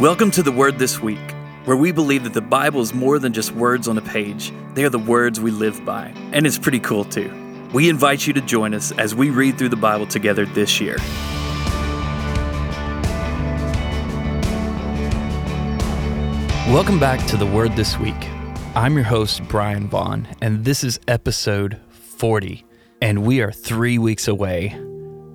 Welcome to the Word This Week, where we believe that the Bible is more than just words on a page. They are the words we live by, and it's pretty cool too. We invite you to join us as we read through the Bible together this year. Welcome back to the Word This Week. I'm your host, Bryan Vaughn, and this is episode 40. And we are three weeks away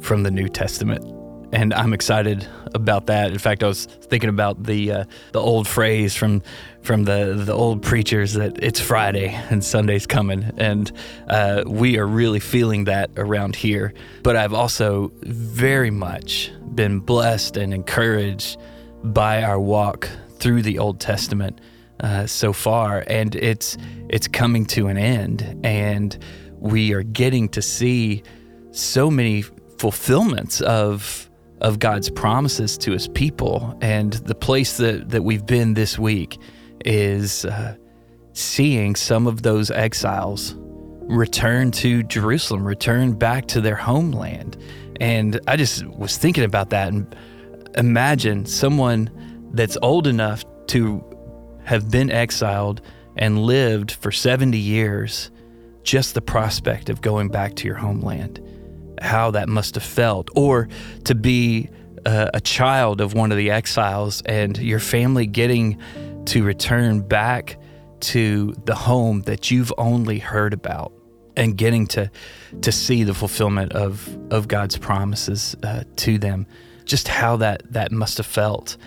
from the New Testament and I'm excited about that. In fact, I was thinking about the uh, the old phrase from from the the old preachers that it's Friday and Sunday's coming, and uh, we are really feeling that around here. But I've also very much been blessed and encouraged by our walk through the Old Testament uh, so far, and it's it's coming to an end, and we are getting to see so many fulfillments of of God's promises to his people. And the place that, that we've been this week is uh, seeing some of those exiles return to Jerusalem, return back to their homeland. And I just was thinking about that and imagine someone that's old enough to have been exiled and lived for 70 years, just the prospect of going back to your homeland how that must have felt, or to be a, a child of one of the exiles and your family getting to return back to the home that you've only heard about and getting to to see the fulfillment of of God's promises uh, to them. Just how that that must have felt.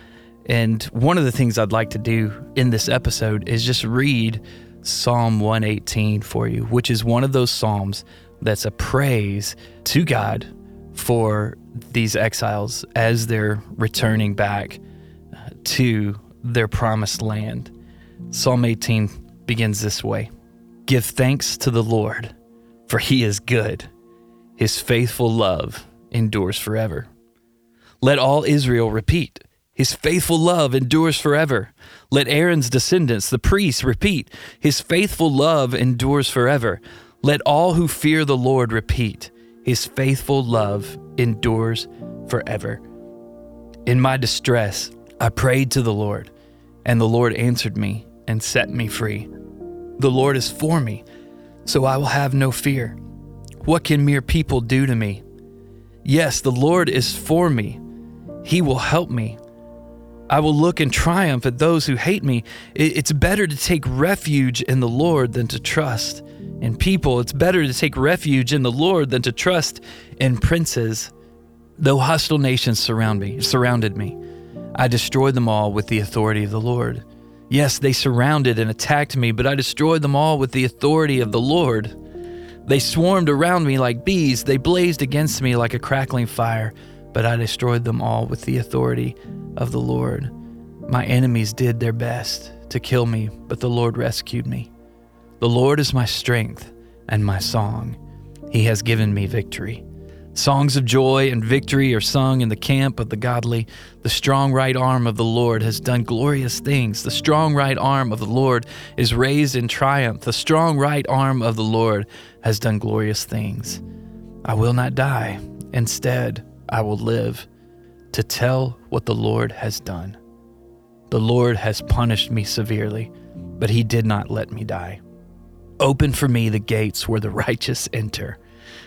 And one of the things I'd like to do in this episode is just read Psalm 118 for you which is one of those psalms that's a praise to God for these exiles as they're returning back uh, to their promised land. Psalm 18 begins this way Give thanks to the Lord, for he is good. His faithful love endures forever. Let all Israel repeat, His faithful love endures forever. Let Aaron's descendants, the priests, repeat, His faithful love endures forever. Let all who fear the Lord repeat, His faithful love endures forever. In my distress, I prayed to the Lord, and the Lord answered me and set me free. The Lord is for me, so I will have no fear. What can mere people do to me? Yes, the Lord is for me. He will help me. I will look in triumph at those who hate me. It's better to take refuge in the Lord than to trust in people. It's better to take refuge in the Lord than to trust in princes. Though hostile nations surround me, surrounded me, I destroyed them all with the authority of the Lord. Yes, they surrounded and attacked me, but I destroyed them all with the authority of the Lord. They swarmed around me like bees, they blazed against me like a crackling fire, but I destroyed them all with the authority of the Lord. My enemies did their best to kill me, but the Lord rescued me. The Lord is my strength and my song. He has given me victory. Songs of joy and victory are sung in the camp of the godly. The strong right arm of the Lord has done glorious things. The strong right arm of the Lord is raised in triumph. The strong right arm of the Lord has done glorious things. I will not die. Instead, I will live to tell what the Lord has done. The Lord has punished me severely, but he did not let me die. Open for me the gates where the righteous enter,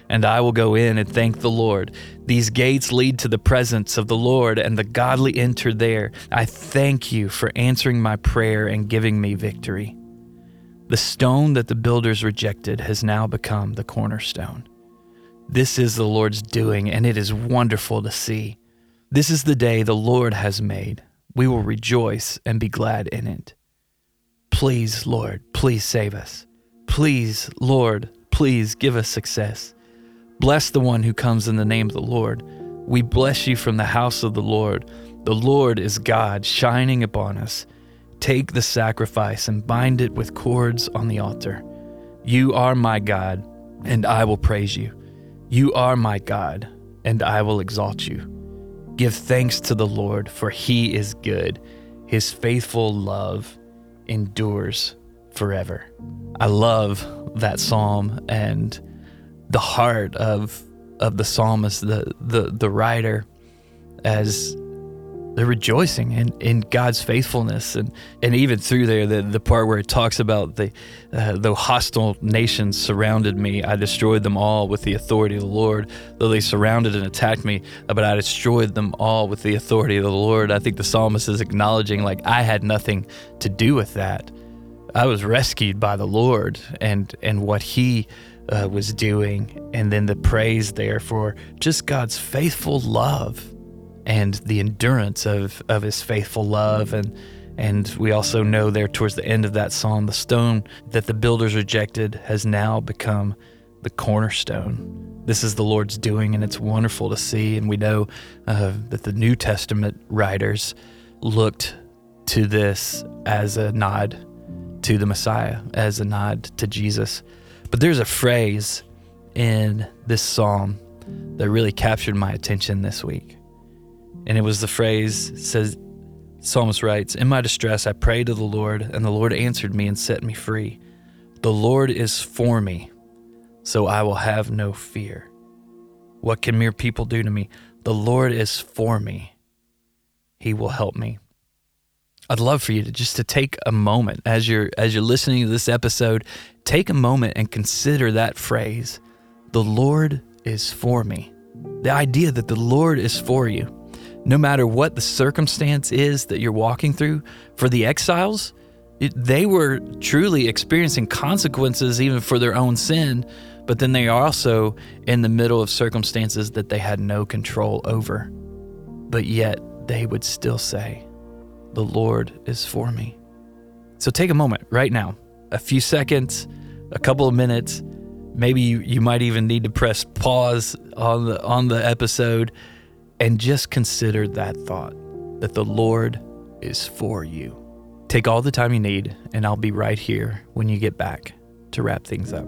and I will go in and thank the Lord. These gates lead to the presence of the Lord, and the godly enter there. I thank you for answering my prayer and giving me victory. The stone that the builders rejected has now become the cornerstone. This is the Lord's doing, and it is wonderful to see. This is the day the Lord has made. We will rejoice and be glad in it. Please, Lord, please save us. Please, Lord, please give us success. Bless the one who comes in the name of the Lord. We bless you from the house of the Lord. The Lord is God shining upon us. Take the sacrifice and bind it with cords on the altar. You are my God, and I will praise you. You are my God, and I will exalt you. Give thanks to the Lord, for he is good. His faithful love endures forever. I love that psalm and the heart of of the psalmist, the the the writer, as they're rejoicing in, in God's faithfulness. And, and even through there, the, the part where it talks about the, uh, though hostile nations surrounded me, I destroyed them all with the authority of the Lord. Though they surrounded and attacked me, but I destroyed them all with the authority of the Lord. I think the psalmist is acknowledging, like, I had nothing to do with that. I was rescued by the Lord and, and what He uh, was doing. And then the praise there for just God's faithful love and the endurance of, of his faithful love. And, and we also know there towards the end of that psalm, the stone that the builders rejected has now become the cornerstone. This is the Lord's doing, and it's wonderful to see. And we know uh, that the New Testament writers looked to this as a nod to the Messiah, as a nod to Jesus. But there's a phrase in this psalm that really captured my attention this week. And it was the phrase says Psalmist writes, In my distress I prayed to the Lord, and the Lord answered me and set me free. The Lord is for me, so I will have no fear. What can mere people do to me? The Lord is for me. He will help me. I'd love for you to just to take a moment as you're as you're listening to this episode, take a moment and consider that phrase. The Lord is for me. The idea that the Lord is for you no matter what the circumstance is that you're walking through. For the exiles, it, they were truly experiencing consequences even for their own sin, but then they are also in the middle of circumstances that they had no control over. But yet they would still say, The Lord is for me. So take a moment right now, a few seconds, a couple of minutes. Maybe you, you might even need to press pause on the on the episode and just consider that thought that the Lord is for you. Take all the time you need, and I'll be right here when you get back to wrap things up.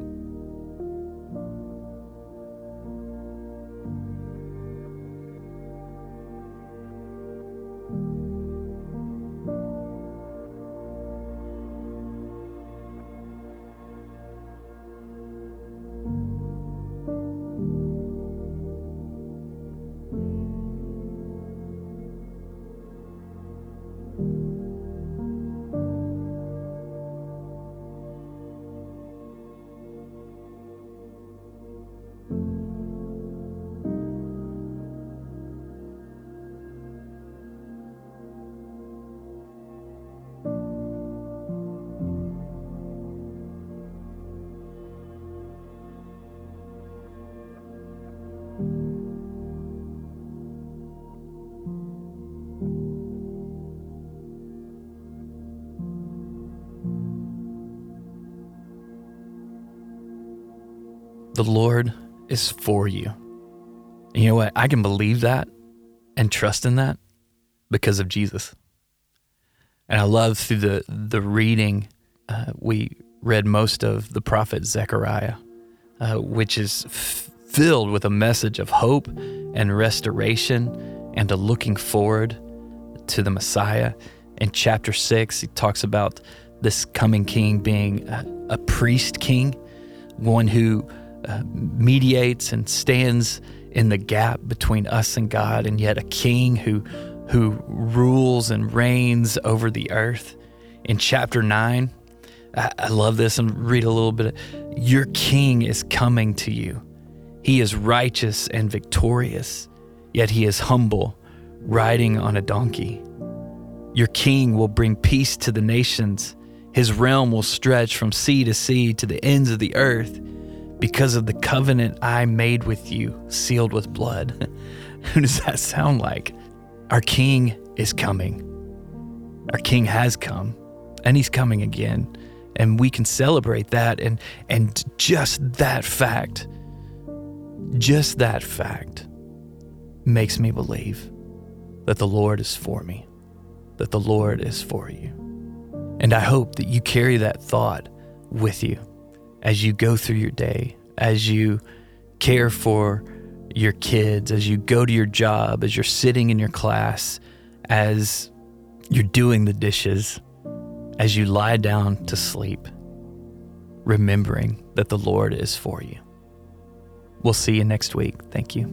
The Lord is for you. And you know what? I can believe that and trust in that because of Jesus. And I love through the the reading, uh, we read most of the prophet Zechariah, uh, which is f- filled with a message of hope and restoration and a looking forward to the Messiah. In chapter six, he talks about this coming king being a, a priest king, one who uh, mediates and stands in the gap between us and God, and yet a king who who rules and reigns over the earth. In chapter nine, I, I love this and read a little bit. Your king is coming to you. He is righteous and victorious, yet he is humble, riding on a donkey. Your king will bring peace to the nations. His realm will stretch from sea to sea to the ends of the earth because of the covenant I made with you, sealed with blood. Who does that sound like? Our King is coming. Our King has come, and He's coming again. And we can celebrate that and, and just that fact, just that fact makes me believe that the Lord is for me, that the Lord is for you. And I hope that you carry that thought with you as you go through your day, as you care for your kids, as you go to your job, as you're sitting in your class, as you're doing the dishes, as you lie down to sleep, remembering that the Lord is for you. We'll see you next week. Thank you.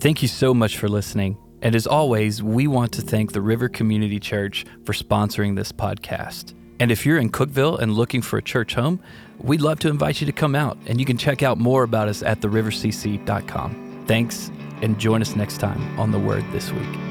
Thank you so much for listening. And as always, we want to thank the River Community Church for sponsoring this podcast. And if you're in Cookeville and looking for a church home, we'd love to invite you to come out, and you can check out more about us at therivercc.com. Thanks, and join us next time on The Word This Week.